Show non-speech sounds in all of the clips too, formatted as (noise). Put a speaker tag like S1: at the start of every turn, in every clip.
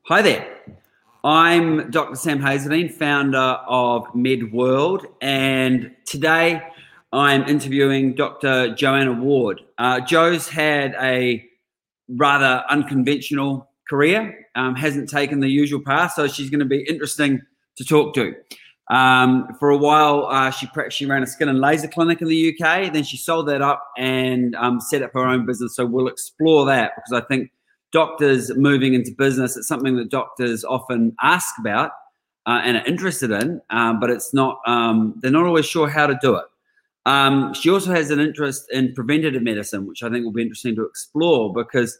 S1: Hi there. I'm Dr. Sam Hazledine, founder of MedWorld, and today I'm interviewing Dr. Johanna Ward. Uh, Jo's had a rather unconventional career, um, hasn't taken the usual path, so she's going to be interesting to talk to. Um, for a while, uh, she she ran a skin and laser clinic in the UK. Then she sold that up and um, set up her own business. So we'll explore that because I think doctors moving into business, it's something that doctors often ask about uh, and are interested in, um, but it's not, um, they're not always sure how to do it. Um, she also has an interest in preventative medicine, which I think will be interesting to explore because,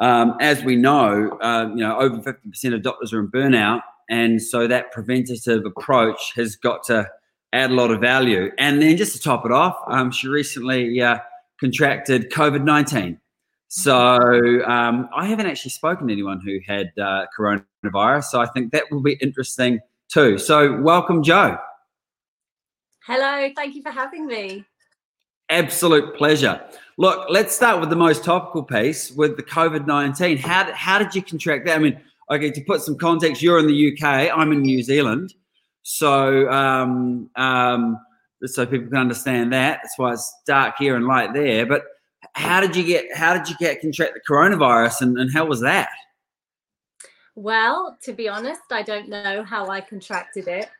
S1: um, as we know, uh, you know, over 50% of doctors are in burnout. And so that preventative approach has got to add a lot of value. And then just to top it off, um, she recently uh, contracted COVID 19. So um, I haven't actually spoken to anyone who had uh, coronavirus. So I think that will be interesting too. So welcome, Jo.
S2: Hello, thank you for having me.
S1: Absolute pleasure. Look, let's start with the most topical piece with the COVID 19. How, how did you contract that? I mean, okay, to put some context, you're in the UK, I'm in New Zealand. So, um, um, so people can understand that. That's why it's dark here and light there. But how did you get how did you get contract the coronavirus and, and how was that?
S2: Well to be honest i don't know how i contracted it.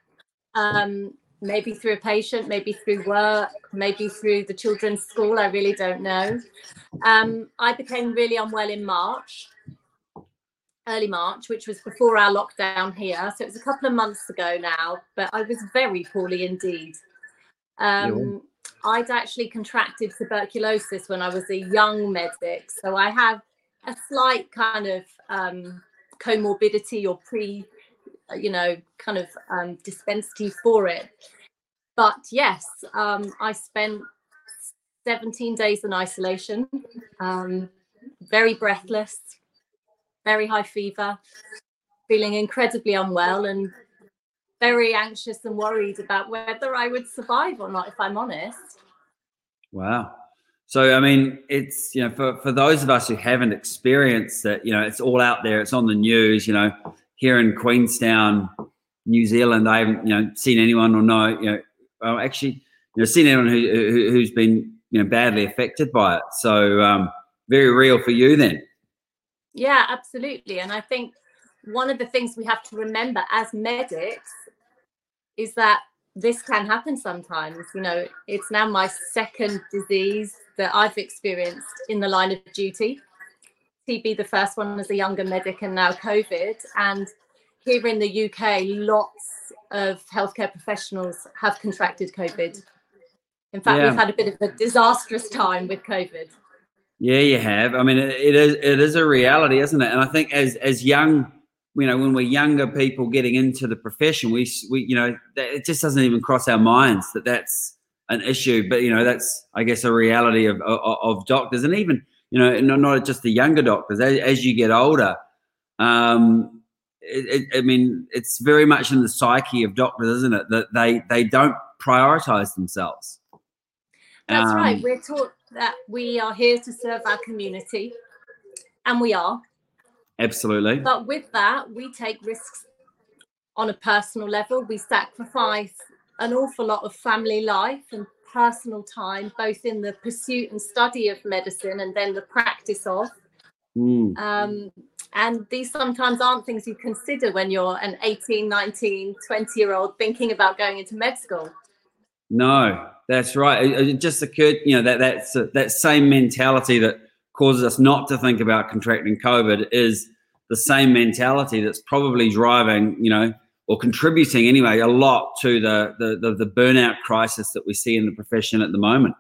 S2: Um, maybe through a patient maybe through work maybe through the children's school i really don't know. Um, i became really unwell in march early march which was before our lockdown here. So it was a couple of months ago now but i was very poorly indeed. Um, I'd actually contracted tuberculosis when I was a young medic. So I have a slight kind of um, comorbidity or pre, you know, kind of um, dispensity for it. But yes, um, I spent 17 days in isolation, um, very breathless, very high fever, feeling incredibly unwell and very anxious and worried about whether I would survive or not, if I'm honest.
S1: Wow. So, I mean, it's, you know, for, for those of us who haven't experienced it, you know, it's all out there, it's on the news, you know, here in Queenstown, New Zealand, I haven't, you know, seen anyone or know, you know, well, actually, you know, seen anyone who, who, who's been, you know, badly affected by it. So, um, very real for you then.
S2: Yeah, absolutely. And I think one of the things we have to remember as medics is that this can happen sometimes. You know, it's now my second disease that I've experienced in the line of duty. TB, the first one as a younger medic, and now COVID. And here in the UK, lots of healthcare professionals have contracted COVID. In fact, yeah. we've had a bit of a disastrous time with COVID.
S1: Yeah, you have. I mean, it, it is it is a reality, isn't it? And I think as as young you know when we're younger people getting into the profession we we you know it just doesn't even cross our minds that that's an issue but you know that's i guess a reality of of, of doctors and even you know not just the younger doctors as, as you get older um it, it, i mean it's very much in the psyche of doctors isn't it that they they don't prioritize themselves.
S2: That's um, right we're taught that we are here to serve our community and we are
S1: Absolutely.
S2: But with that, we take risks on a personal level. We sacrifice an awful lot of family life and personal time, both in the pursuit and study of medicine and then the practice of. Mm. Um, and these sometimes aren't things you consider when you're an 18, 19, 20 year old thinking about going into med school.
S1: No, that's right. It, it just occurred, you know, that that's uh, that same mentality that causes us not to think about contracting COVID is the same mentality that's probably driving, you know, or contributing anyway a lot to the, the the, the burnout crisis that we see in the profession at the moment.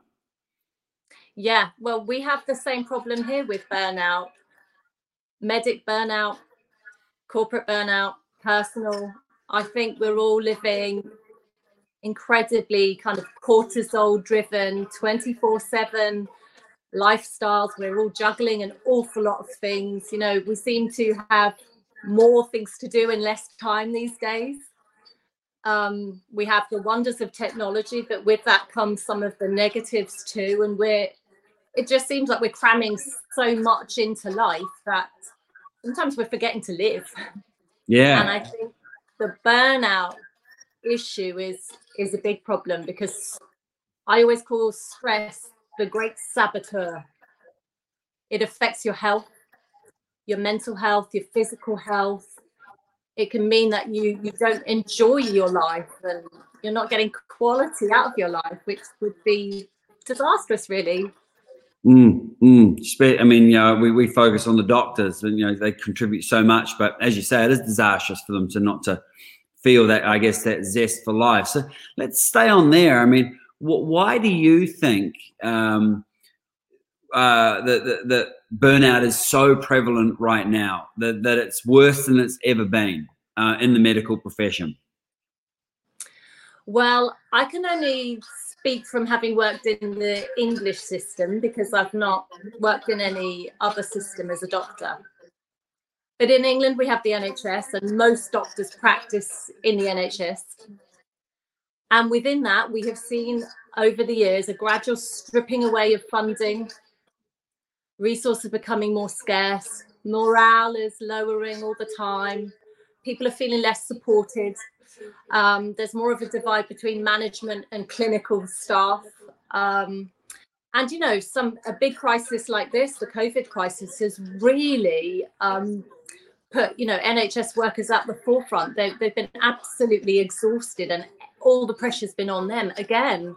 S2: Yeah, well, we have the same problem here with burnout, medic burnout, corporate burnout, personal. I think we're all living incredibly kind of cortisol driven 24 7 lifestyles. We're all juggling an awful lot of things. You know, we seem to have more things to do in less time these days. Um, we have the wonders of technology, but with that comes some of the negatives too. And we're, it just seems like we're cramming so much into life that sometimes we're forgetting to live.
S1: Yeah.
S2: And I think the burnout issue is is a big problem because I always call stress the great saboteur. It affects your health, your mental health, your physical health. It can mean that you you don't enjoy your life and you're not getting quality out of your life, which would be disastrous, really.
S1: Mm, mm. I mean, you know, we, we focus on the doctors and, you know, they contribute so much, but as you say, it is disastrous for them to not to feel that, I guess, that zest for life. So let's stay on there. I mean, why do you think um, uh, that, that, burnout is so prevalent right now, that, that it's worse than it's ever been uh, in the medical profession?
S2: Well, I can only speak from having worked in the English system because I've not worked in any other system as a doctor. But in England, we have the NHS, and most doctors practice in the NHS. And within that, we have seen over the years a gradual stripping away of funding, resources becoming more scarce, morale is lowering all the time, people are feeling less supported um, there's more of a divide between management and clinical staff. Um, and you know, some a big crisis like this, the COVID crisis, has really um, put you know NHS workers at the forefront. They've they've been absolutely exhausted, and all the pressure's been on them again.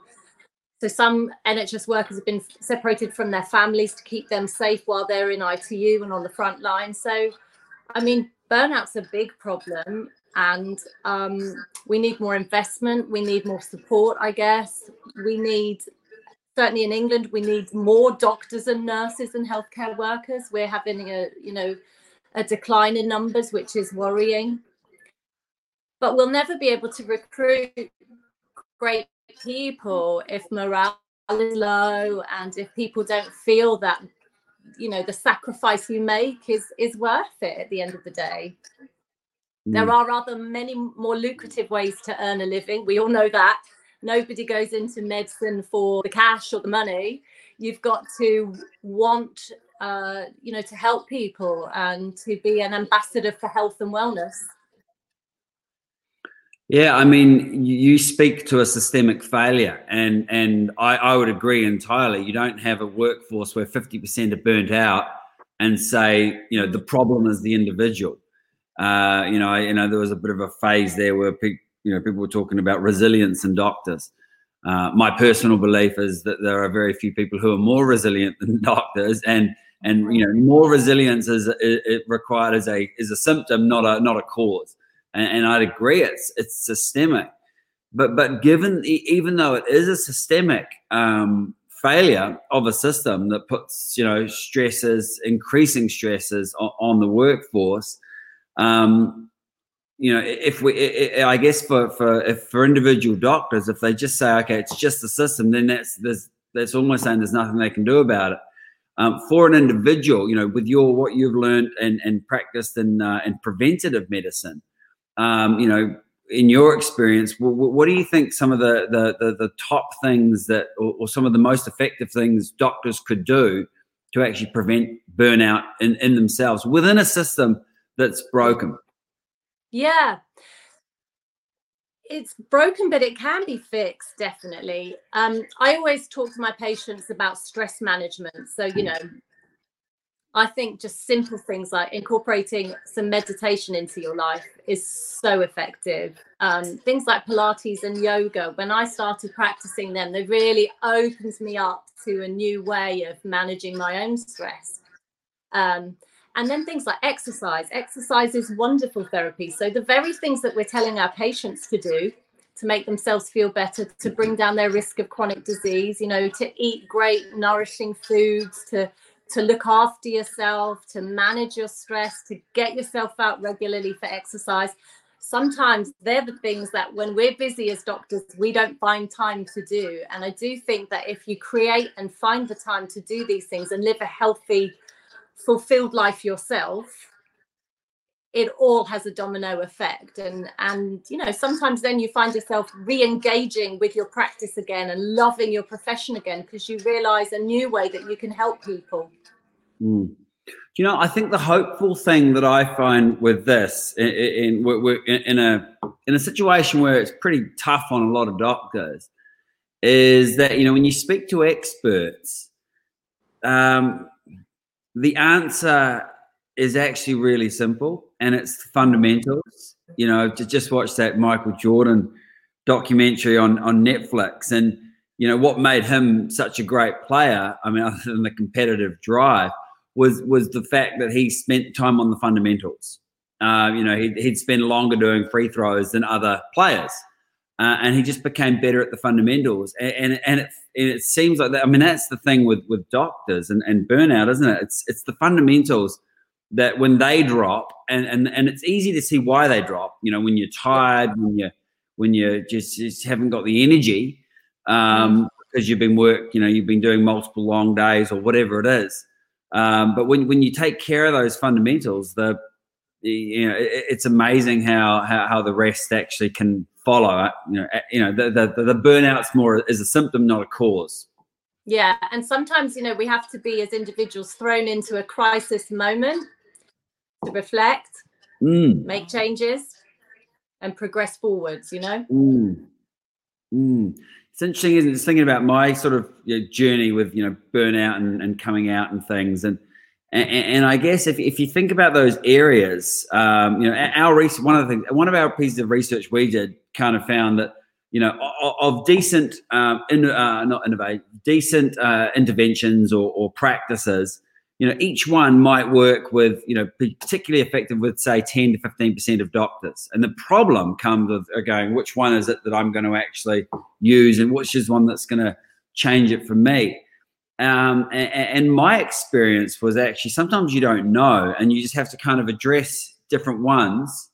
S2: So some NHS workers have been separated from their families to keep them safe while they're in ITU and on the front line. So, I mean, burnout's a big problem and um, we need more investment we need more support i guess we need certainly in england we need more doctors and nurses and healthcare workers we're having a you know a decline in numbers which is worrying but we'll never be able to recruit great people if morale is low and if people don't feel that you know the sacrifice you make is is worth it at the end of the day there mm. are other many more lucrative ways to earn a living. We all know that. Nobody goes into medicine for the cash or the money. You've got to want, uh, you know, to help people and to be an ambassador for health and wellness.
S1: Yeah, I mean, you speak to a systemic failure, and and I, I would agree entirely. You don't have a workforce where fifty percent are burnt out, and say, you know, the problem is the individual. Uh, you know, you know, there was a bit of a phase there where pe- you know people were talking about resilience in doctors. Uh, my personal belief is that there are very few people who are more resilient than (laughs) doctors, and and you know more resilience is it, required as a is a symptom, not a not a cause. And, and I'd agree, it's it's systemic. But but given even though it is a systemic um, failure of a system that puts you know stresses, increasing stresses on, on the workforce, um, you know, if we, I guess for for for individual doctors, if they just say, okay, it's just the system, then that's there's that's almost saying there's nothing they can do about it. Um, for an individual, you know, with your what you've learned and and practiced in uh, in preventative medicine, um, you know, in your experience, what, what, do you think some of the the the, the top things that, or, or, some of the most effective things doctors could do to actually prevent burnout in, in themselves within a system that's broken.
S2: Yeah. It's broken, but it can be fixed, definitely. Um, I always talk to my patients about stress management. So, you know, I think just simple things like incorporating some meditation into your life is so effective. Um, things like Pilates and yoga, when I started practicing them, they really opened me up to a new way of managing my own stress. Um, and then things like exercise. Exercise is wonderful therapy. So the very things that we're telling our patients to do to make themselves feel better, to bring down their risk of chronic disease, you know, to eat great, nourishing foods, to to look after yourself, to manage your stress, to get yourself out regularly for exercise. Sometimes they're the things that when we're busy as doctors, we don't find time to do. And I do think that if you create and find the time to do these things and live a healthy, fulfilled life yourself it all has a domino effect. And and you know sometimes then you find yourself re-engaging with your practice again and loving your profession again because you realize a new way that you can help people.
S1: Mm. You know, I think the hopeful thing that I find with this, in, in, in, a in a situation where it's pretty tough on a lot of doctors, is that you know when you speak to experts, um, the answer is actually really simple, and it's fundamentals. You know, to just watch that Michael Jordan documentary on on Netflix, and you know what made him such a great player. I mean, (laughs) other than the competitive drive, was was the fact that he spent time on the fundamentals. Uh, you know, he'd, he'd spend longer doing free throws than other players. Uh, and he just became better at the fundamentals. And and, and it, and it seems like that. I mean, that's the thing with with doctors and, and burnout, isn't it? It's it's the fundamentals that when they drop, and and and it's easy to see why they drop. You know, when you're tired, when you when you just just haven't got the energy um, because you've been work, you know, you've been doing multiple long days or whatever it is. Um, but when when you take care of those fundamentals, the, the you know, it, it's amazing how, how how the rest actually can follow. You know, you know, the the, the burnout's more is a symptom, not a cause.
S2: Yeah, and sometimes you know we have to be as individuals thrown into a crisis moment to reflect,
S1: mm.
S2: make changes, and progress forwards. You know.
S1: Mm. Mm it's interesting, isn't it? Just thinking about my sort of you know, journey with you know burnout and, and coming out and things, and, and and, I guess if, if you think about those areas, um, you know, our research, one of the things, one of our pieces of research we did kind of found that you know of, of decent, um, in, uh, not innovate, decent uh, interventions or, or practices you know each one might work with you know particularly effective with say 10 to 15 percent of doctors. And the problem comes with uh, going which one is it that i'm going to actually use and which is one that's going to change it for me? Um, and, and, my experience was actually sometimes you don't know and you just have to kind of address different ones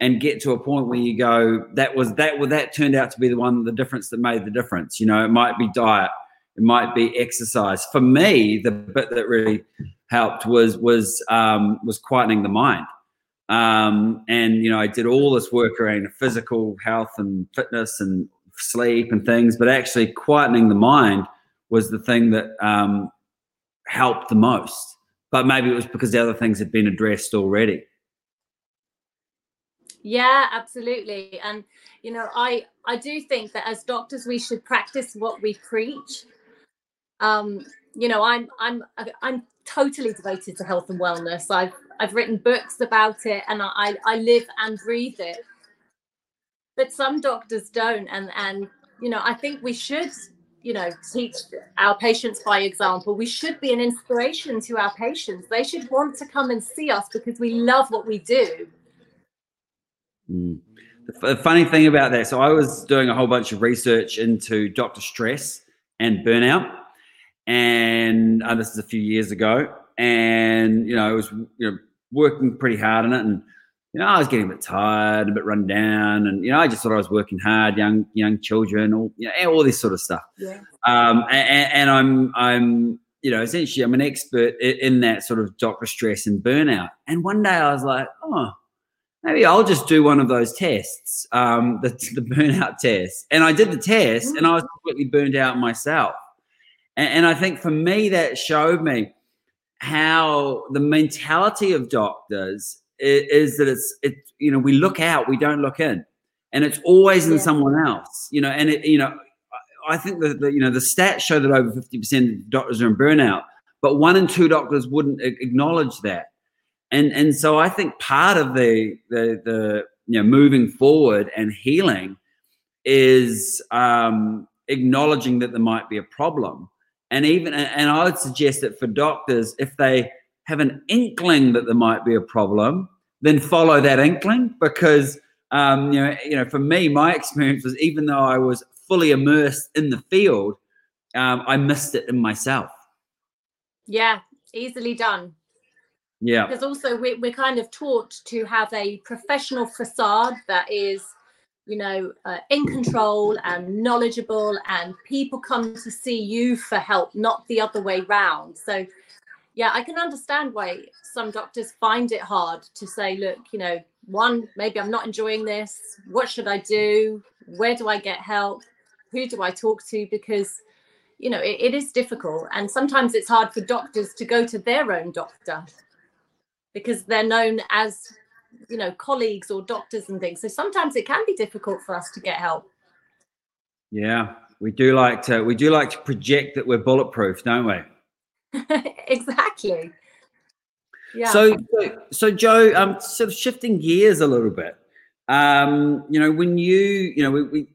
S1: and get to a point where you go that was that well, that turned out to be the one the difference that made the difference. You know it might be diet it might be exercise. For me, the bit that really helped was was um, was quietening the mind. Um, and you know, I did all this work around physical health and fitness and sleep and things, but actually quietening the mind was the thing that um, helped the most. But maybe it was because the other things had been addressed already.
S2: Yeah, absolutely. And you know, I I do think that as doctors we should practice what we preach um, you know, I'm I'm I'm totally devoted to health and wellness. I've I've written books about it, and I I live and breathe it. But some doctors don't, and and you know, I think we should you know teach our patients by example we should be an inspiration to our patients they should want to come and see us because we love what we do
S1: mm. the funny thing about that so i was doing a whole bunch of research into doctor stress and burnout and uh, this is a few years ago. And you know, I was you know working pretty hard on it, and you know, I was getting a bit tired, a bit run down, and you know, I just thought I was working hard, young young children, all you know, all this sort of stuff.
S2: Yeah.
S1: Um, and, and I'm I'm you know, essentially, I'm an expert in that sort of doctor stress and burnout. And one day I was like, oh, maybe I'll just do one of those tests, um, the, the (laughs) burnout test. And I did the test, and I was completely burned out myself. And, and I think for me, that showed me how the mentality of doctors is, is, that it's it you know we look out we don't look in. And it's always in yeah. someone else you know and it you know i think that the you know the stats show that over 50% of doctors are in burnout but one in two doctors wouldn't acknowledge that. And and so i think part of the the the you know moving forward and healing is um acknowledging that there might be a problem and even and I would suggest that for doctors, if they have an inkling that there might be a problem, then follow that inkling because um, you know you know for me, my experience was even though I was fully immersed in the field, um, I missed it in myself.
S2: Yeah, easily done.
S1: Yeah,
S2: because also we, we're kind of taught to have a professional facade that is you know, uh, in control and knowledgeable, and people come to see you for help, not the other way round. So, yeah, I can understand why some doctors find it hard to say, look, you know, one, maybe I'm not enjoying this. What should I do? Where do I get help? Who do I talk to? Because you know, it, it is difficult. And sometimes it's hard for doctors to go to their own doctor because they're known as, you know, colleagues or doctors and things. So sometimes it can be difficult for us to get help.
S1: Yeah, we do like to we do like to project that we're bulletproof, don't
S2: we? (laughs) exactly.
S1: Yeah. So, so, Jo, um, sort of shifting gears a little bit. Um, you know, when you, you know, we, we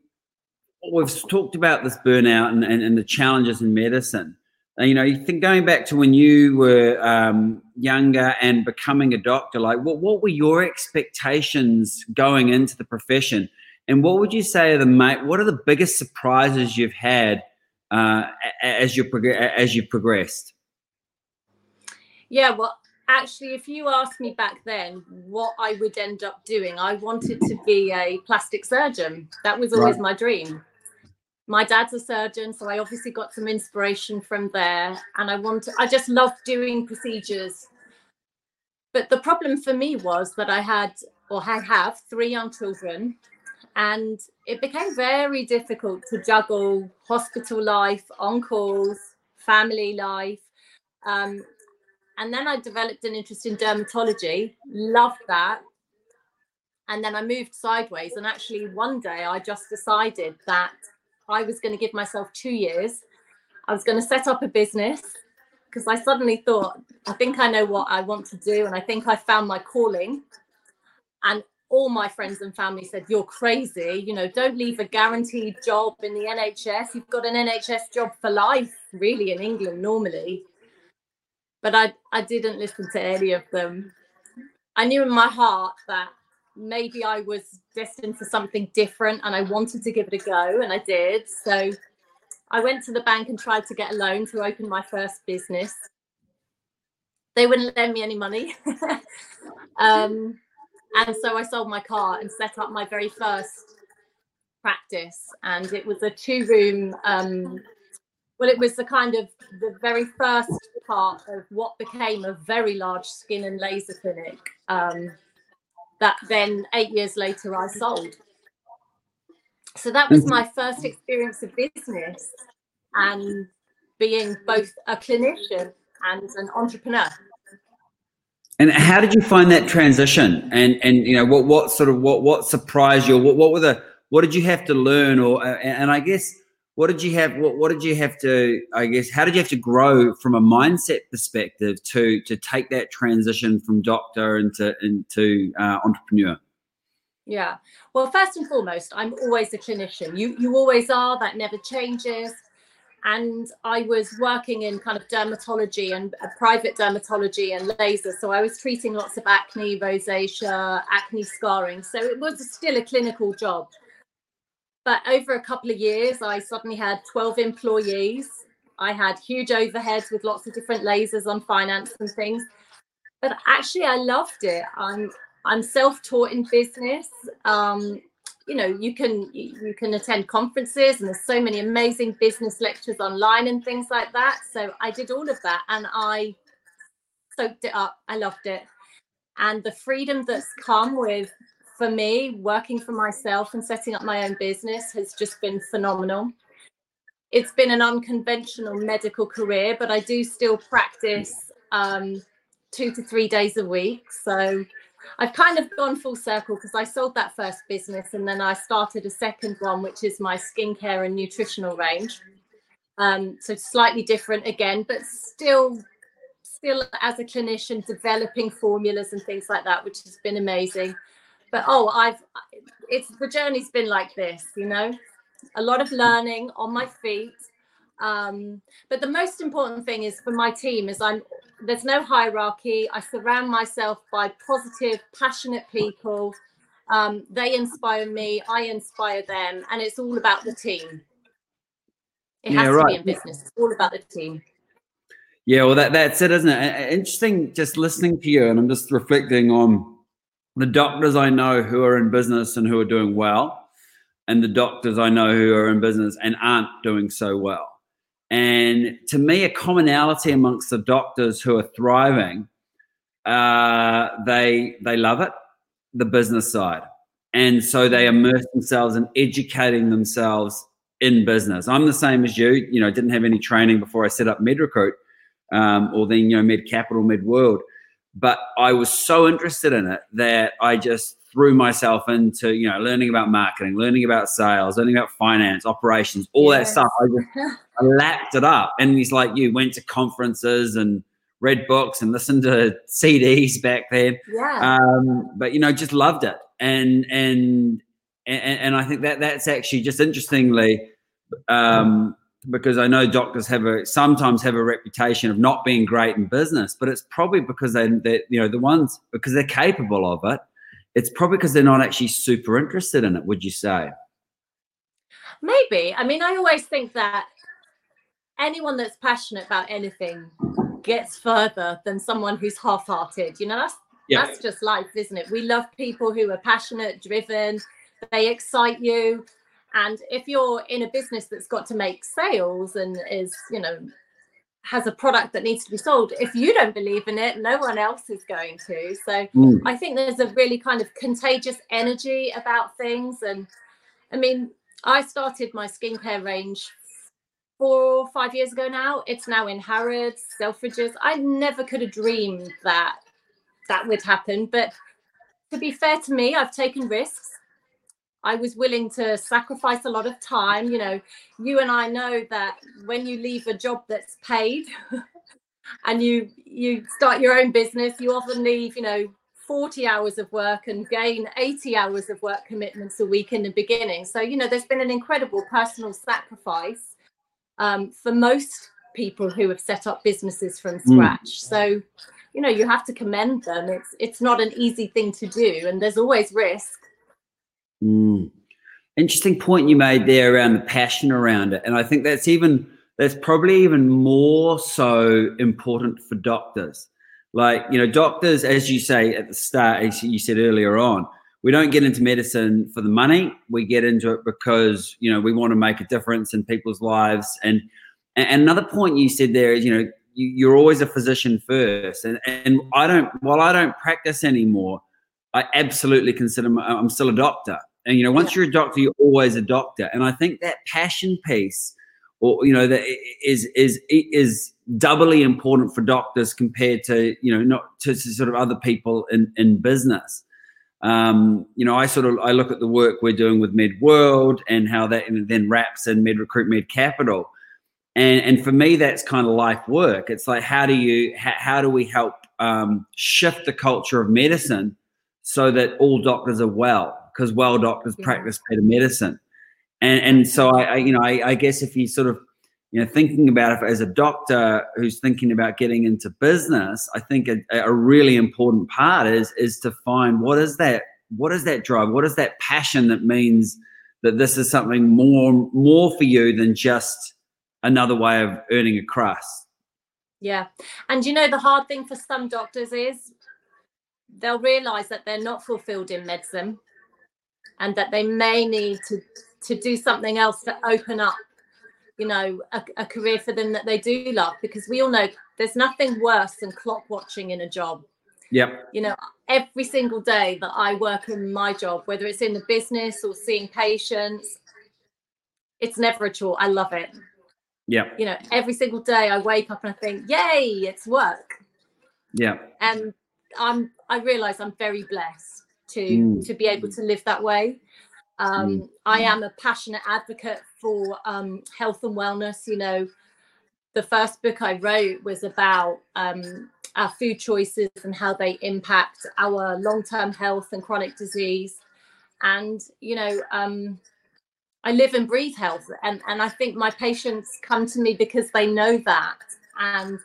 S1: we've talked about this burnout and, and, and the challenges in medicine. You know, you think going back to when you were um, younger and becoming a doctor, like what, what were your expectations going into the profession? And what would you say are the mate? What are the biggest surprises you've had uh, as you prog- as you progressed?
S2: Yeah, well, actually, if you asked me back then what I would end up doing, I wanted to be a plastic surgeon. That was always right. my dream. My dad's a surgeon, so I obviously got some inspiration from there. And I wanted, I just love doing procedures. But the problem for me was that I had, or I have, three young children. And it became very difficult to juggle hospital life, on calls, family life. Um, and then I developed an interest in dermatology, loved that. And then I moved sideways. And actually, one day I just decided that I was going to give myself two years. I was going to set up a business because I suddenly thought, I think I know what I want to do. And I think I found my calling. And all my friends and family said, You're crazy. You know, don't leave a guaranteed job in the NHS. You've got an NHS job for life, really, in England normally but I I didn't listen to any of them. I knew in my heart that maybe I was destined for something different and I wanted to give it a go and I did. So I went to the bank and tried to get a loan to open my first business. They wouldn't lend me any money. (laughs) um, and so I sold my car and set up my very first practice. And it was a two room um, well, it was the kind of the very first part of what became a very large skin and laser clinic um, that then eight years later I sold. So that was mm-hmm. my first experience of business and being both a clinician and an entrepreneur.
S1: And how did you find that transition? And and you know what what sort of what what surprised you? What what were the what did you have to learn? Or uh, and I guess what did you have what, what did you have to i guess how did you have to grow from a mindset perspective to to take that transition from doctor into into uh, entrepreneur?
S2: Yeah. Well first and foremost i'm always a clinician. You you always are. That never changes. And i was working in kind of dermatology and uh, private dermatology and laser. So i was treating lots of acne rosacea acne scarring. So it was still a clinical job but over a couple of years, I suddenly had 12 employees. I had huge overheads with lots of different lasers on finance and things. But actually, I loved it. I'm I'm self-taught in business. Um, you know, you can you can attend conferences, and there's so many amazing business lectures online and things like that. So I did all of that, and I soaked it up. I loved it, and the freedom that's come with for me, working for myself and setting up my own business has just been phenomenal. It's been an unconventional medical career, but I do still practice um, two to three days a week. So I've kind of gone full circle because I sold that first business and then I started a second one, which is my skincare and nutritional range. Um, so slightly different again, but still still as a clinician developing formulas and things like that, which has been amazing but oh i've it's the journey's been like this you know? A lot of learning on my feet. Um, but the most important thing is for my team is i'm there's no hierarchy. I surround myself by positive passionate people. Um, they inspire me. I inspire them. And it's all about the team. It has yeah, right. to be in business. It's all about the team.
S1: Yeah well that, that's it isn't it? Interesting just listening to you and i'm just reflecting on the doctors I know who are in business and who are doing well, and the doctors I know who are in business and aren't doing so well. And to me, a commonality amongst the doctors who are thriving, uh, they they love it, the business side, and so they immerse themselves in educating themselves in business. I'm the same as you. You know, didn't have any training before I set up MedRecruit, um, or then you know Med Capital, Med World. But I was so interested in it that I just threw myself into you know learning about marketing, learning about sales, learning about finance, operations, all yes. that stuff. I just (laughs) I lapped it up, and he's like you went to conferences and read books and listened to CDs back then.
S2: Yeah.
S1: Um, but you know, just loved it, and and and, and I think that that's actually just interestingly. Um, because I know doctors have a sometimes have a reputation of not being great in business, but it's probably because they, they you know the ones because they're capable of it. It's probably because they're not actually super interested in it. Would you say?
S2: Maybe. I mean, I always think that anyone that's passionate about anything gets further than someone who's half-hearted. You know, that's yeah. that's just life, isn't it? We love people who are passionate, driven. They excite you and if you're in a business that's got to make sales and is, you know, has a product that needs to be sold, if you don't believe in it, no one else is going to. So mm. I think there's a really kind of contagious energy about things. And I mean, I started my skincare range four or five years ago now. It's now in Harrods, Selfridges. I never could have dreamed that that would happen. But to be fair to me, I've taken risks. I was willing to sacrifice a lot of time. You know, you and I know that when you leave a job that's paid (laughs) and you you start your own business, you often leave, you know, 40 hours of work and gain 80 hours of work commitments a week in the beginning. So, you know, there's been an incredible personal sacrifice um, for most people who have set up businesses from hmm. scratch. Mm. So, you know, you have to commend them. It's it's not an easy thing to do, and there's always risk
S1: Mm. Interesting point you made there around the passion around it, and I think that's even that's probably even more so important for doctors. Like you know, doctors, as you say at the start, as you said earlier on, we don't get into medicine for the money. We get into it because you know we want to make a difference in people's lives. And, and another point you said there is you know you, are always a physician first. And and I don't while I don't practice anymore, I absolutely consider my, I'm still a doctor. And you know, once yeah. you're a doctor, you're always a doctor. And I think that passion piece, or you know, that is is is doubly important for doctors compared to you know not to, to sort of other people in in business. Um, you know, I sort of I look at the work we're doing with Med World and how that then wraps in Med Recruit Med Capital. And, and for me, that's kind of life work. It's like, how do you, how, how do we help um, shift the culture of medicine so that all doctors are well? Because well doctors yeah. practice better medicine. And and so I, I you know I, I, guess if you sort of you know thinking about it as a doctor who's thinking about getting into business, I think a, a really important part is is to find what is that what is that drive, what is that passion that means that this is something more more for you than just another way of earning a crust.
S2: Yeah. And you know, the hard thing for some doctors is they'll realize that they're not fulfilled in medicine and that they may need to to do something else to open up you know a, a, career for them that they do love because we all know there's nothing worse than clock watching in a job.
S1: Yep.
S2: You know every single day that i work in my job whether it's in the business or seeing patients it's never a chore. I love it.
S1: Yeah
S2: you know every single day i wake up and i think yay it's work.
S1: Yeah
S2: and i'm i realize i'm very blessed to mm. to be able to live that way. Um, mm. I am a passionate advocate for um, health and wellness. You know, the first book I wrote was about um, our food choices and how they impact our long-term health and chronic disease. And you know, um, I live and breathe health, and and I think my patients come to me because they know that, and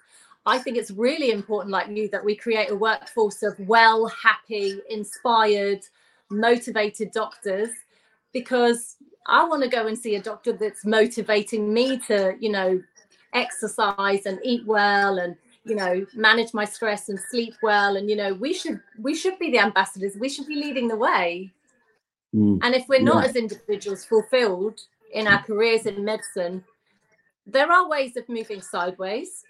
S2: I think it's really important, like you, that we create a workforce of well, happy, inspired, motivated doctors because I want to go and see a doctor that's motivating me to, you know, exercise and eat well and you know manage my stress and sleep well and you know we should we should be the ambassadors we should be leading the way mm. and if we're not yeah. as individuals fulfilled in our careers in medicine there are ways of moving sideways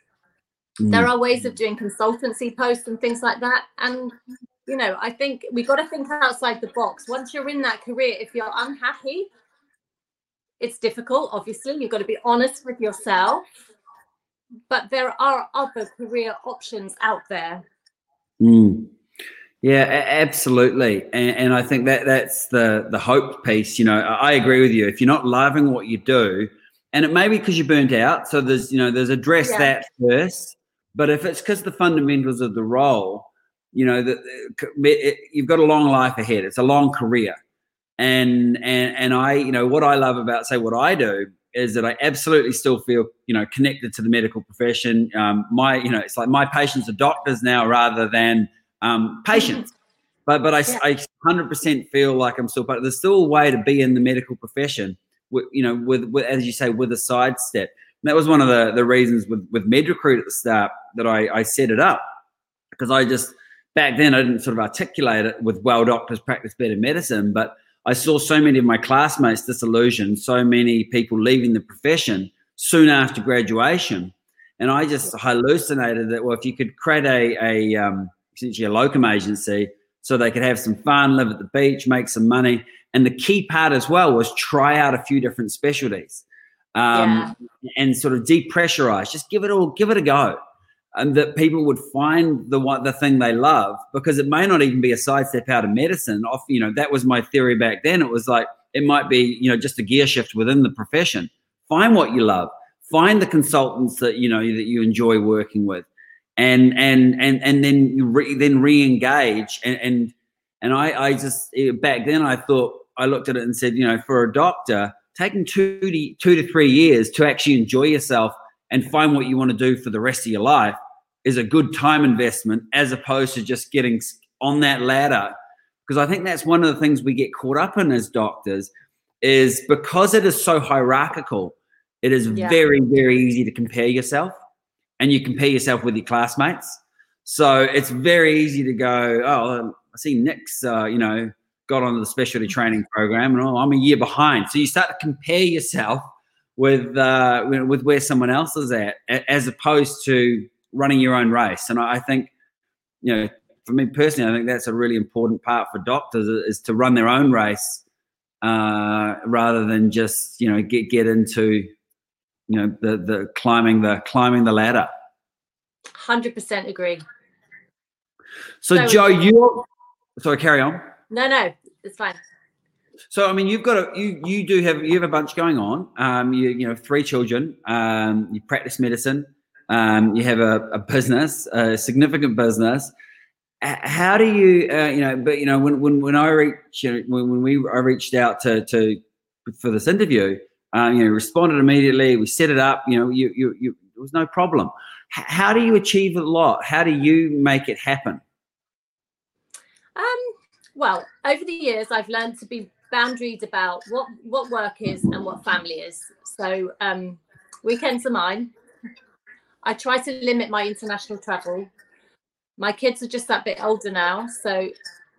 S2: Mm. There are ways of doing consultancy posts and things like that. And, you know, I think we've got to think outside the box. Once you're in that career, if you're unhappy, it's difficult, obviously. You've got to be honest with yourself. But there are other career options out there.
S1: Mm. Yeah, absolutely, and, and, I think that that's the the hope piece. You know, I agree with you. If you're not loving what you do, and it may be because you're burnt out, so there's you know there's address yeah. that first. But if it's because the fundamentals of the role, you know that you've got a long life ahead. It's a long career, and and and I, you know, what I love about say what I do is that I absolutely still feel you know connected to the medical profession. Um, my you know it's like my patients are doctors now rather than um, patience. But but I, yeah. I 100% feel like I'm still, but there's still a way to be in the medical profession, with, you know, with, with as you say, with a sidestep. That was one of the, the reasons with, with MedRecruit at the start that I, I set it up because I just, back then I didn't sort of articulate it with well doctors practice better medicine, but I saw so many of my classmates disillusioned, so many people leaving the profession soon after graduation. And I just hallucinated that, well, if you could create a, a um, essentially a locum agency so they could have some fun, live at the beach, make some money. And the key part as well was try out a few different specialties um, yeah. and sort of depressurize. Just give it all, give it a go, and that people would find the what the thing they love because it may not even be a sidestep out of medicine. Off, you know, that was my theory back then. It was like it might be you know just a gear shift within the profession. Find what you love. Find the consultants that you know that you enjoy working with and and and and then re, then re-engage and and and I I just eh, back then I thought I looked at it and said you know for a doctor taking two to two to three years to actually enjoy yourself and find what you want to do for the rest of your life is a good time investment as opposed to just getting on that ladder because I think that's one of the things we get caught up in as doctors is because it is so hierarchical it is yeah. very very easy to compare yourself and you compare yourself with your classmates. So it's very easy to go, oh, I see Nick's, uh, you know, got onto the specialty training program, and oh, I'm a year behind. So you start to compare yourself with uh, with where someone else is at, as opposed to running your own race. And I think, you know, for me personally, I think that's a really important part for doctors is to run their own race uh, rather than just you know get get into you know the the climbing the climbing the ladder
S2: 100% agree
S1: so, so jo you sorry carry on
S2: no no it's fine
S1: so i mean you've got a you you do have you have a bunch going on um you you know three children um you practice medicine um you have a, a business a significant business how do you uh, you know but you know when when, when i reached you know, when, when we i reached out to to for this interview um, you know, responded immediately. We set it up. You know, you, you, you there was no problem. H- how do you achieve a lot? How do you make it happen?
S2: Um, well, over the years, I've learned to be boundaried about what what work is and what family is. So um, weekends are mine. I try to limit my international travel. My kids are just that bit older now, so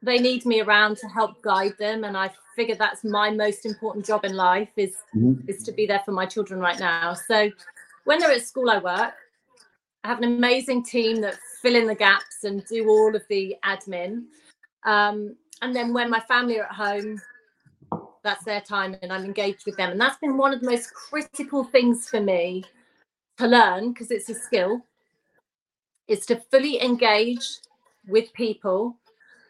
S2: they need me around to help guide them, and I figure that's my most important job in life is mm-hmm. is to be there for my children right now. So when they're at school, I work. I have an amazing team that fill in the gaps and do all of the admin. Um, and then when my family are at home, that's their time and I'm engaged with them. And that's been one of the most critical things for me to learn because it's a skill is to fully engage with people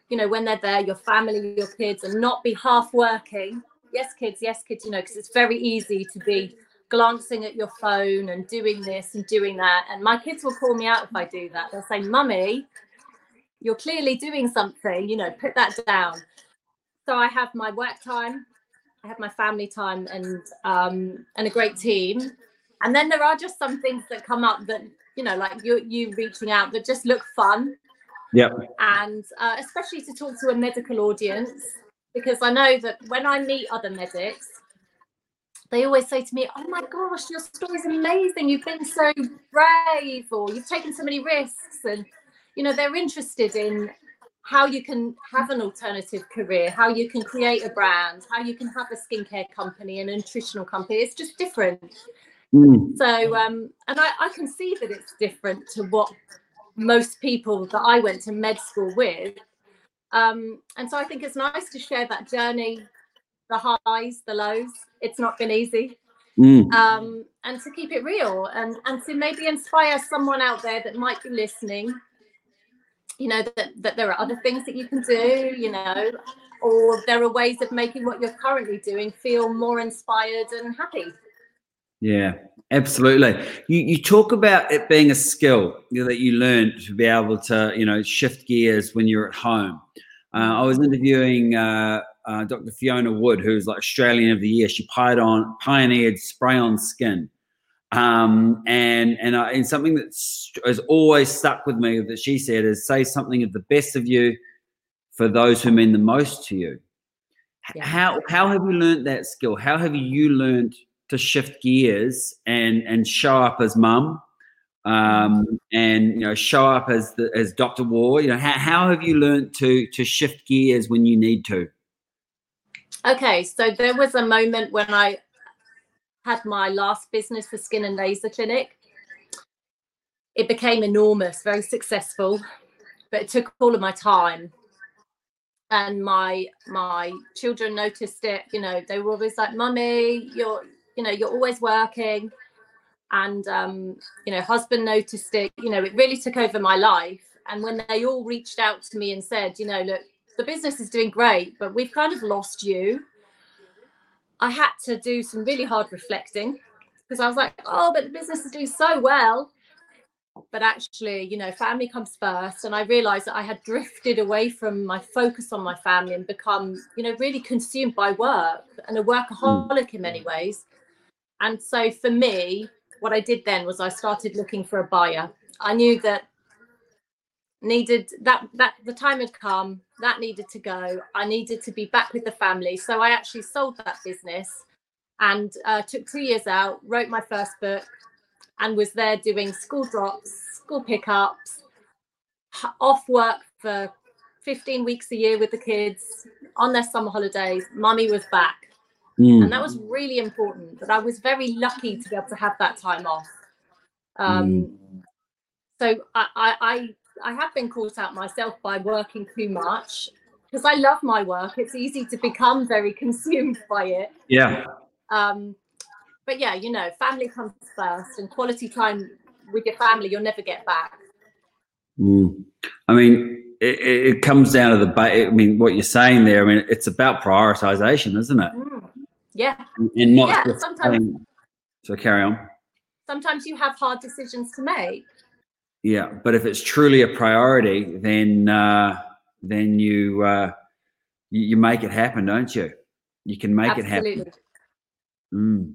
S2: you know, when they're there, your family, your kids, and not be half working. Yes, kids, yes, kids, you know, because it's very easy to be glancing at your phone and doing this and doing that. And my kids will call me out if I do that. They'll say, Mummy, you're clearly doing something, you know, put that down. So I have my work time, I have my family time and um and a great team. And then there are just some things that come up that, you know, like you you reaching out that just look fun
S1: yeah.
S2: And uh, especially to talk to a medical audience, because I know that when I meet other medics, they always say to me, Oh my gosh, your story's amazing. You've been so brave, or you've taken so many risks. And, you know, they're interested in how you can have an alternative career, how you can create a brand, how you can have a skincare company, a nutritional company. It's just different. Mm. So, um, and I, I can see that it's different to what most people that I went to med school with. Um, and so I think it's nice to share that journey the highs, the lows. It's not been easy.
S1: Mm.
S2: Um, and to keep it real and, and to maybe inspire someone out there that might be listening, you know, that, that there are other things that you can do, you know, or there are ways of making what you're currently doing feel more inspired and happy.
S1: Yeah, absolutely. You you talk about it being a skill you know, that you learn to be able to you know shift gears when you're at home. Uh, I was interviewing uh, uh, Dr. Fiona Wood, who's like Australian of the Year. She pioneered pioneered spray on skin, um, and and, I, and something that has always stuck with me that she said is say something of the best of you for those who mean the most to you. Yeah. How how have you learned that skill? How have you learned to shift gears and and show up as mum um, and you know show up as the, as Dr. Ward. You know how, how have you learned to to shift gears when you need to?
S2: Okay, so there was a moment when I had my last business, the skin and laser clinic. It became enormous, very successful, but it took all of my time. And my my children noticed it you know they were always like mummy you're you know you're always working. And um, you know husband noticed it you know it really took over my life. And when they all reached out to me and said you know look the business is doing great but we've kind of lost you i had to do some really hard reflecting because i was like oh but the business is doing so well but actually you know family comes first and i realized that i had drifted away from my focus on my family and become you know really consumed by work and a workaholic in many ways and so for me, what I did then was I started looking for a buyer. I knew that needed that that the time had come that needed to go i needed to be back with the family so i actually sold that business and uh, took two years out wrote my first book and was there doing school drops school pickups off work for 15 weeks a year with the kids on their summer holidays mummy was back Mm. And that was really important. But I was very lucky to be able to have that time off. Um, mm. So I, I, I have been caught out myself by working too much because I love my work. It's easy to become very (laughs) consumed by it.
S1: Yeah.
S2: Um, but yeah, you know, family comes first, and quality time with your family you'll never get back.
S1: Mm. I mean, it, it, comes down to the. I mean, what you're saying there. I mean, it's about prioritization, isn't it?
S2: Mm. Yeah.
S1: And not yeah, sometimes, so carry on.
S2: Sometimes you have hard decisions to make.
S1: Yeah, but if it's truly a priority, then uh, then you, uh, you, you make it happen, don't you? You can make Absolutely. it happen. Mm.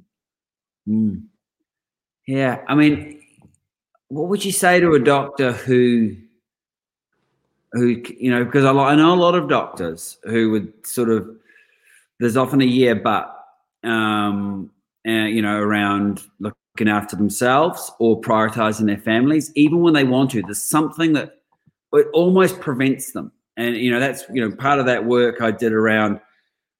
S1: Mm. Yeah, I mean, what would you say to a doctor who who you know because I, I know a lot of doctors who would sort of there's often a year but um, uh, you know, around looking after themselves or prioritizing their families, even when they want to. There's something that it almost prevents them. And, you know, that's, you know, part of that work I did around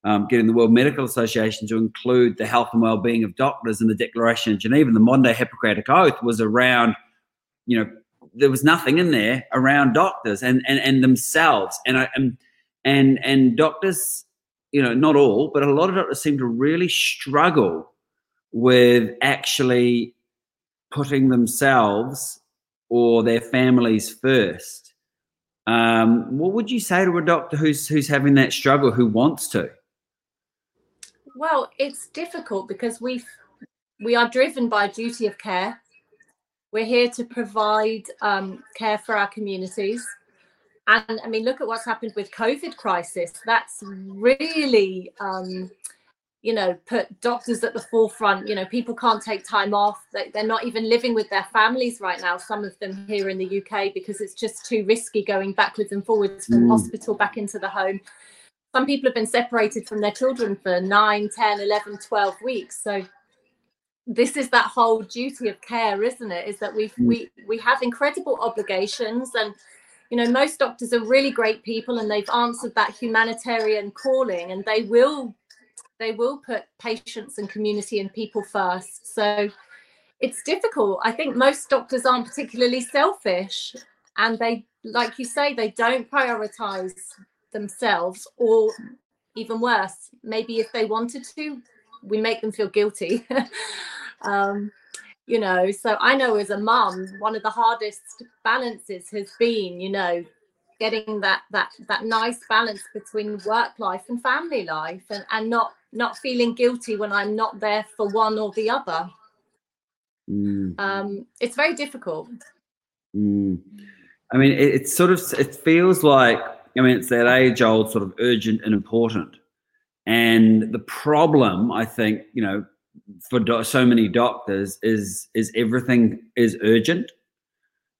S1: um, getting the World Medical Association to include the health and well-being of doctors in the Declaration of Geneva. The modern day Hippocratic Oath was around, you know, there was nothing in there around doctors and and, and themselves. And I and and and doctors you know, not all, but a lot of doctors seem to really struggle with actually putting themselves or their families first. Um, what would you say to a doctor who's who's having that struggle, who wants to?
S2: Well, it's difficult because we we are driven by duty of care. We're here to provide um, care for our communities and I mean, look at what's happened with COVID crisis. That's really, um, you know, put doctors at the forefront. You know, people can't take time off. They're not even living with their families right now. Some of them here in the UK because it's just too risky going backwards and forwards from mm. hospital back into the home. Some people have been separated from their children for 9, 10, 11, 12 weeks. So this is that whole duty of care, isn't it? Is that we mm. we we have incredible obligations and you know most doctors are really great people and they've answered that humanitarian calling and they will they will put patients and community and people first. So it's difficult. I think most doctors aren't particularly selfish and they like you say they don't prioritize themselves or even worse maybe if they wanted to we make them feel guilty. (laughs) Um, you know so i know as a mum one of the hardest balances has been you know getting that that that nice balance between work life and family life and, and not not feeling guilty when i'm not there for one or the other mm. um, it's very difficult
S1: mm. i mean it, it's sort of it feels like i mean it's that age old sort of urgent and important and the problem i think you know for do- so many doctors is is everything is urgent.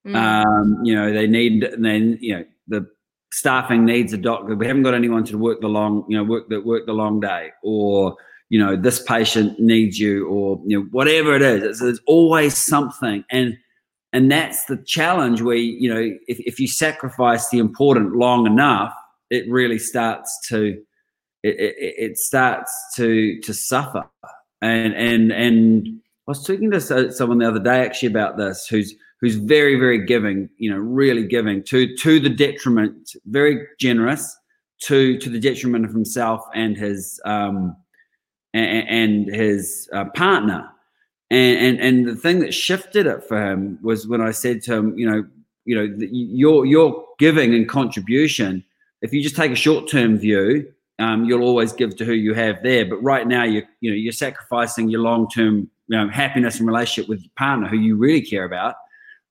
S1: Mm. Um, you know, they need and then you know the staffing needs a doctor. We haven't got anyone to work the long you know work the work the long day, or you know this patient needs you, or you know whatever it is. It's, there's always something, and and that's the challenge. Where you know if if you sacrifice the important long enough, it really starts to it, it, it starts to to suffer and and and I was talking to someone the other day actually about this, who's who's very very giving, you know, really giving to to the detriment, very generous to to the detriment of himself and his um and, and his uh, partner. And, and and the thing that shifted it for him was when I said to him, you know, you know, your your giving and contribution. If you just take a short term view, um, you'll always give to who you have there. But right now, you you know you're sacrificing your long term you know, happiness and relationship with your partner, who you really care about,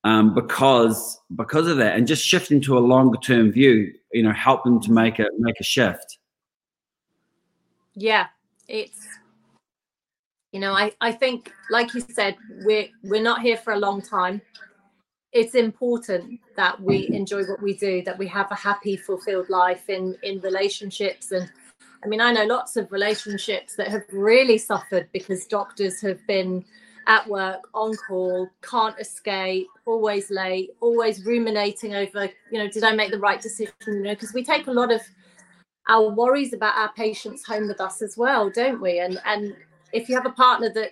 S1: um, because because of that, and just shifting to a longer term view. You know, help them to make a make a shift.
S2: Yeah, it's you know I I think like you said we're we're not here for a long time it's important that we enjoy what we do that we have a happy fulfilled life in in relationships and i mean i know lots of relationships that have really suffered because doctors have been at work on call can't escape always late always ruminating over you know did i make the right decision you know because we take a lot of our worries about our patients home with us as well don't we and and if you have a partner that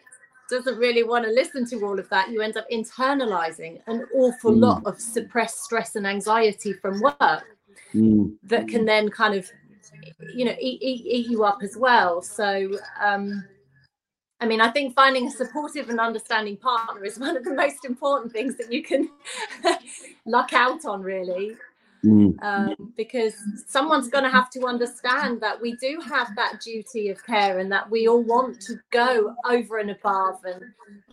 S2: doesn't really want to listen to all of that, you end up internalizing an awful mm. lot of suppressed stress and anxiety from work mm. that can then kind of, you know, eat, eat, eat you up as well. So, um, I mean, I think finding a supportive and understanding partner is one of the most important things that you can (laughs) luck out on, really. Mm. Um, because someone's going to have to understand that we do have that duty of care and that we all want to go over and above and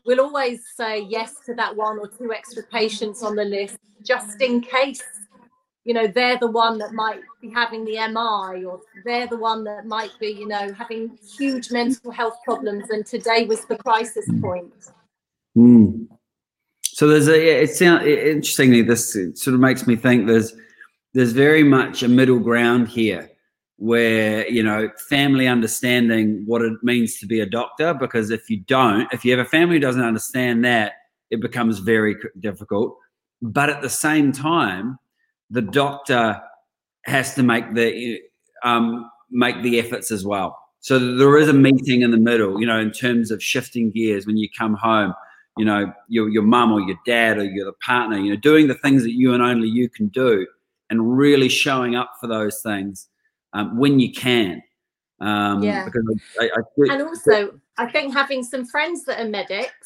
S2: we'll always say yes to that one or two extra patients on the list just in case you know they're the one that might be having the mi or they're the one that might be you know having huge mental health problems and today was the crisis point
S1: mm. so there's a it it's interestingly this sort of makes me think there's there's very much a middle ground here where you know family understanding what it means to be a doctor because if you don't if you have a family who doesn't understand that it becomes very difficult but at the same time the doctor has to make the um, make the efforts as well so there is a meeting in the middle you know in terms of shifting gears when you come home you know your, your mum or your dad or your partner you know doing the things that you and only you can do and really showing up for those things um, when you can.
S2: Um, yeah. Because I, I, I, and also, I think having some friends that are medics,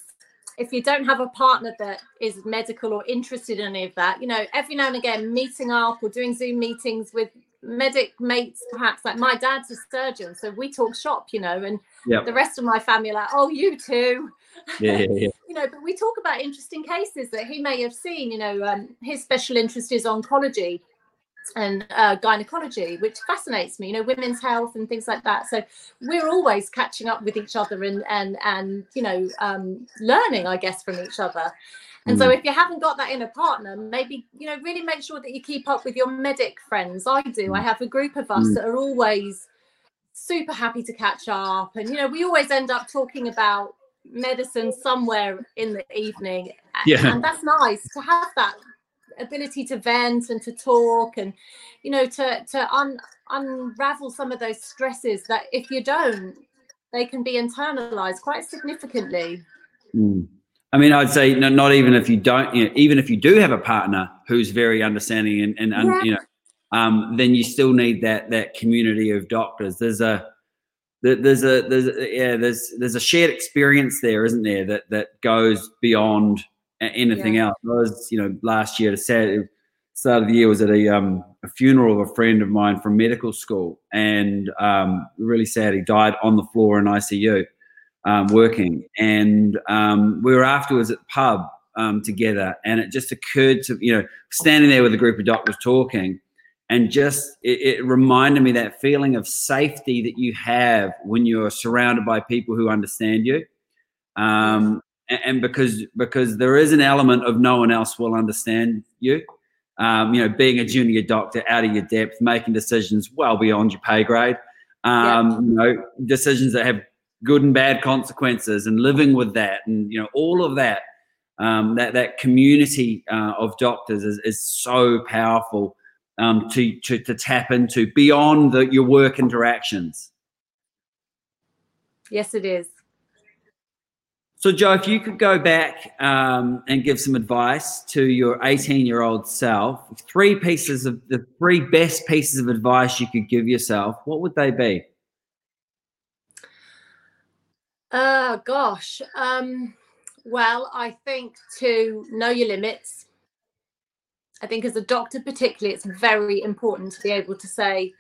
S2: if you don't have a partner that is medical or interested in any of that, you know, every now and again, meeting up or doing Zoom meetings with medic mates, perhaps like my dad's a surgeon, so we talk shop, you know, and yep. the rest of my family are like, oh, you too.
S1: Yeah, yeah, yeah. (laughs)
S2: you know, but we talk about interesting cases that he may have seen. You know, um, his special interest is oncology and uh, gynecology, which fascinates me. You know, women's health and things like that. So we're always catching up with each other and and and you know um, learning, I guess, from each other. And mm. so if you haven't got that in a partner, maybe you know really make sure that you keep up with your medic friends. I do. I mm. have a group of us mm. that are always super happy to catch up, and you know we always end up talking about medicine somewhere in the evening.
S1: Yeah.
S2: And that's nice to have that ability to vent and to talk and you know to to un, unravel some of those stresses that if you don't they can be internalized quite significantly
S1: mm. i mean i'd say not even if you don't you know, even if you do have a partner who's very understanding and, and, and you know um, then you still need that that community of doctors. There's a there's a there's a, yeah there's there's a shared experience there, isn't there? That that goes beyond anything yeah. else. I was you know last year to Saturday, start of the year was at a um a funeral of a friend of mine from medical school, and um, really sad he died on the floor in ICU, um, working, and um, we were afterwards at the pub um, together, and it just occurred to you know standing there with a group of doctors talking and just it, it, reminded me that feeling of safety that you have when you're surrounded by people who understand you um, and, and, because because there is an element of no one else will understand you um, you know being a junior doctor out of your depth making decisions well beyond your pay grade um, yeah. you know decisions that have good and bad consequences and living with that and you know all of that um, that that community uh, of doctors is, is so powerful um, to, to, to tap into beyond the, your work interactions.
S2: Yes, it is.
S1: So, Jo, if you could go back um, and give some advice to your 18 year old self, three pieces of the three best pieces of advice you could give yourself, what would they be?
S2: Uh, gosh. Um, well, I think to know your limits, I think as a doctor, particularly, it's very important to be able to say,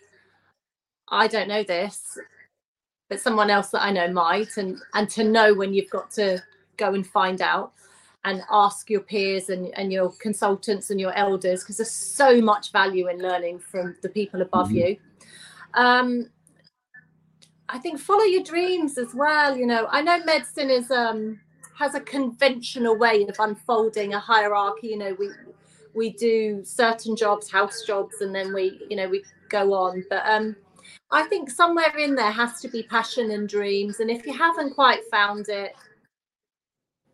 S2: I don't know this, but someone else that I know might, and and to know when you've got to go and find out and ask your peers and, and your consultants and your elders because there's so much value in learning from the people above mm-hmm. you. Um, I think follow your dreams as well. You know, I know medicine is um, has a conventional way of unfolding a hierarchy. You know, we we do certain jobs, house jobs, and then we, you know, we go on. But um, I think somewhere in there has to be passion and dreams. And if you haven't quite found it,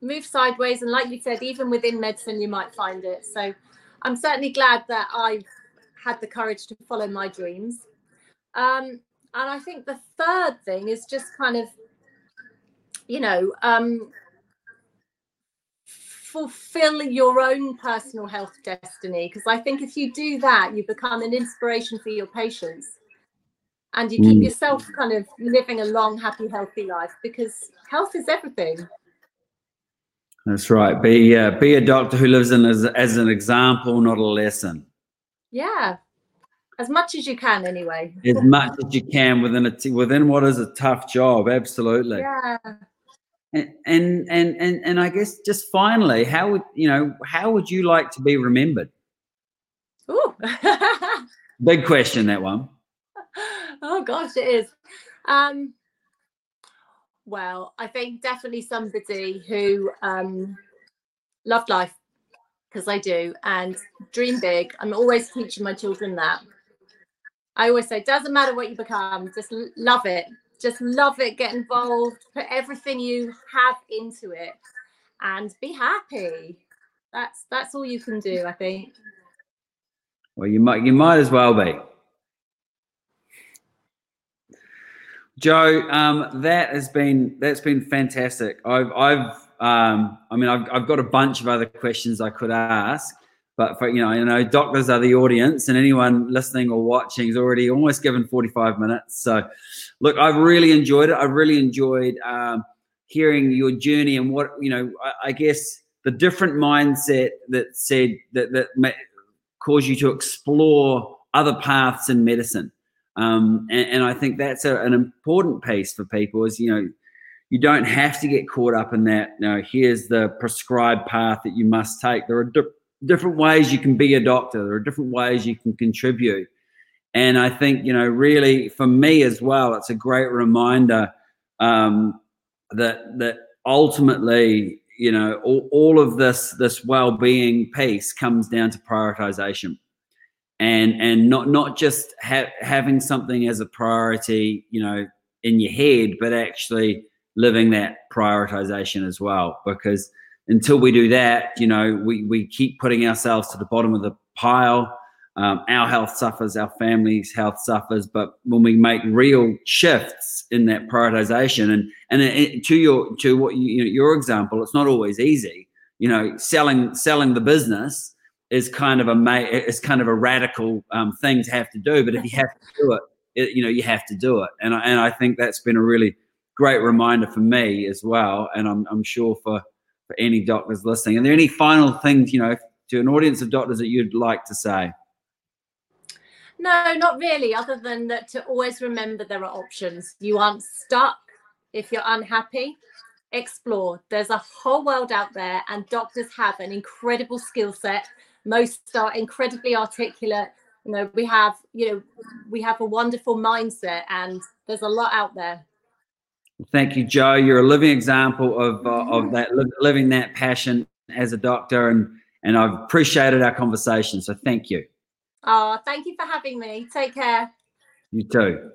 S2: move sideways. And like you said, even within medicine, you might find it. So I'm certainly glad that I've had the courage to follow my dreams. Um, and I think the third thing is just kind of, you know, um, fulfill your own personal health destiny because i think if you do that you become an inspiration for your patients and you keep mm. yourself kind of living a long happy healthy life because health is everything
S1: that's right be uh, be a doctor who lives in as, as an example not a lesson
S2: yeah as much as you can anyway
S1: as much as you can within a t- within what is a tough job absolutely
S2: yeah
S1: and, and and and and I guess just finally, how would you know how would you like to be remembered?
S2: Ooh. (laughs)
S1: Big question that one.
S2: Gosh, it is. Um, well, I think definitely somebody who um, loved life because I do and dream big. I'm always teaching my children that. I always say, doesn't matter what you become, just love it just love it get involved put everything you have into it and be happy that's that's all you can do i think
S1: well you might you might as well be jo um, that has been that's been fantastic i've i've um, i mean I've, I've got a bunch of other questions i could ask but for you know, you know, doctors are the audience, and anyone listening or watching is already almost given 45 minutes. So, look, I've really enjoyed it. I've really enjoyed um, hearing your journey and what you know. I, I, guess the different mindset that said that that caused you to explore other paths in medicine, um, and, and, I think that's a, an important piece for people. Is you know. You don't have to get caught up in that. You know, here's the prescribed path that you must take. There are di- different ways you can be a doctor. There are different ways you can contribute. And I think, you know, really for me as well, it's a great reminder um, that that ultimately, you know, all, all of this this well-being piece comes down to prioritization. And and not not just ha- having something as a priority, you know, in your head, but actually living that prioritization as well. Because until we do that, you know, we, we keep putting ourselves to the bottom of the pile. Um, our health suffers, our family's health suffers. But when we make real shifts in that prioritization, and and it, to your to what you, you know, your example, it's not always easy. You know, selling selling the business is kind of a is kind of a radical um, thing to have to do. But if you have to do it, it, you know, you have to do it. And I, and I think that's been a really great reminder for me as well. And I'm, I'm sure for, for any doctors listening. Are there any final things, you know, to an audience of doctors that you'd like to say?
S2: No, not really, other than that to always remember there are options. You aren't stuck. If you're unhappy, explore. There's a whole world out there, and doctors have an incredible skill set. Most are incredibly articulate. You know, we have, you know, we have a wonderful mindset, and there's a lot out there.
S1: Thank you, jo You're a living example of uh, of that living that passion as a doctor, and and I've appreciated our conversation. So thank you.
S2: Oh, thank you for having me. Take care.
S1: You too.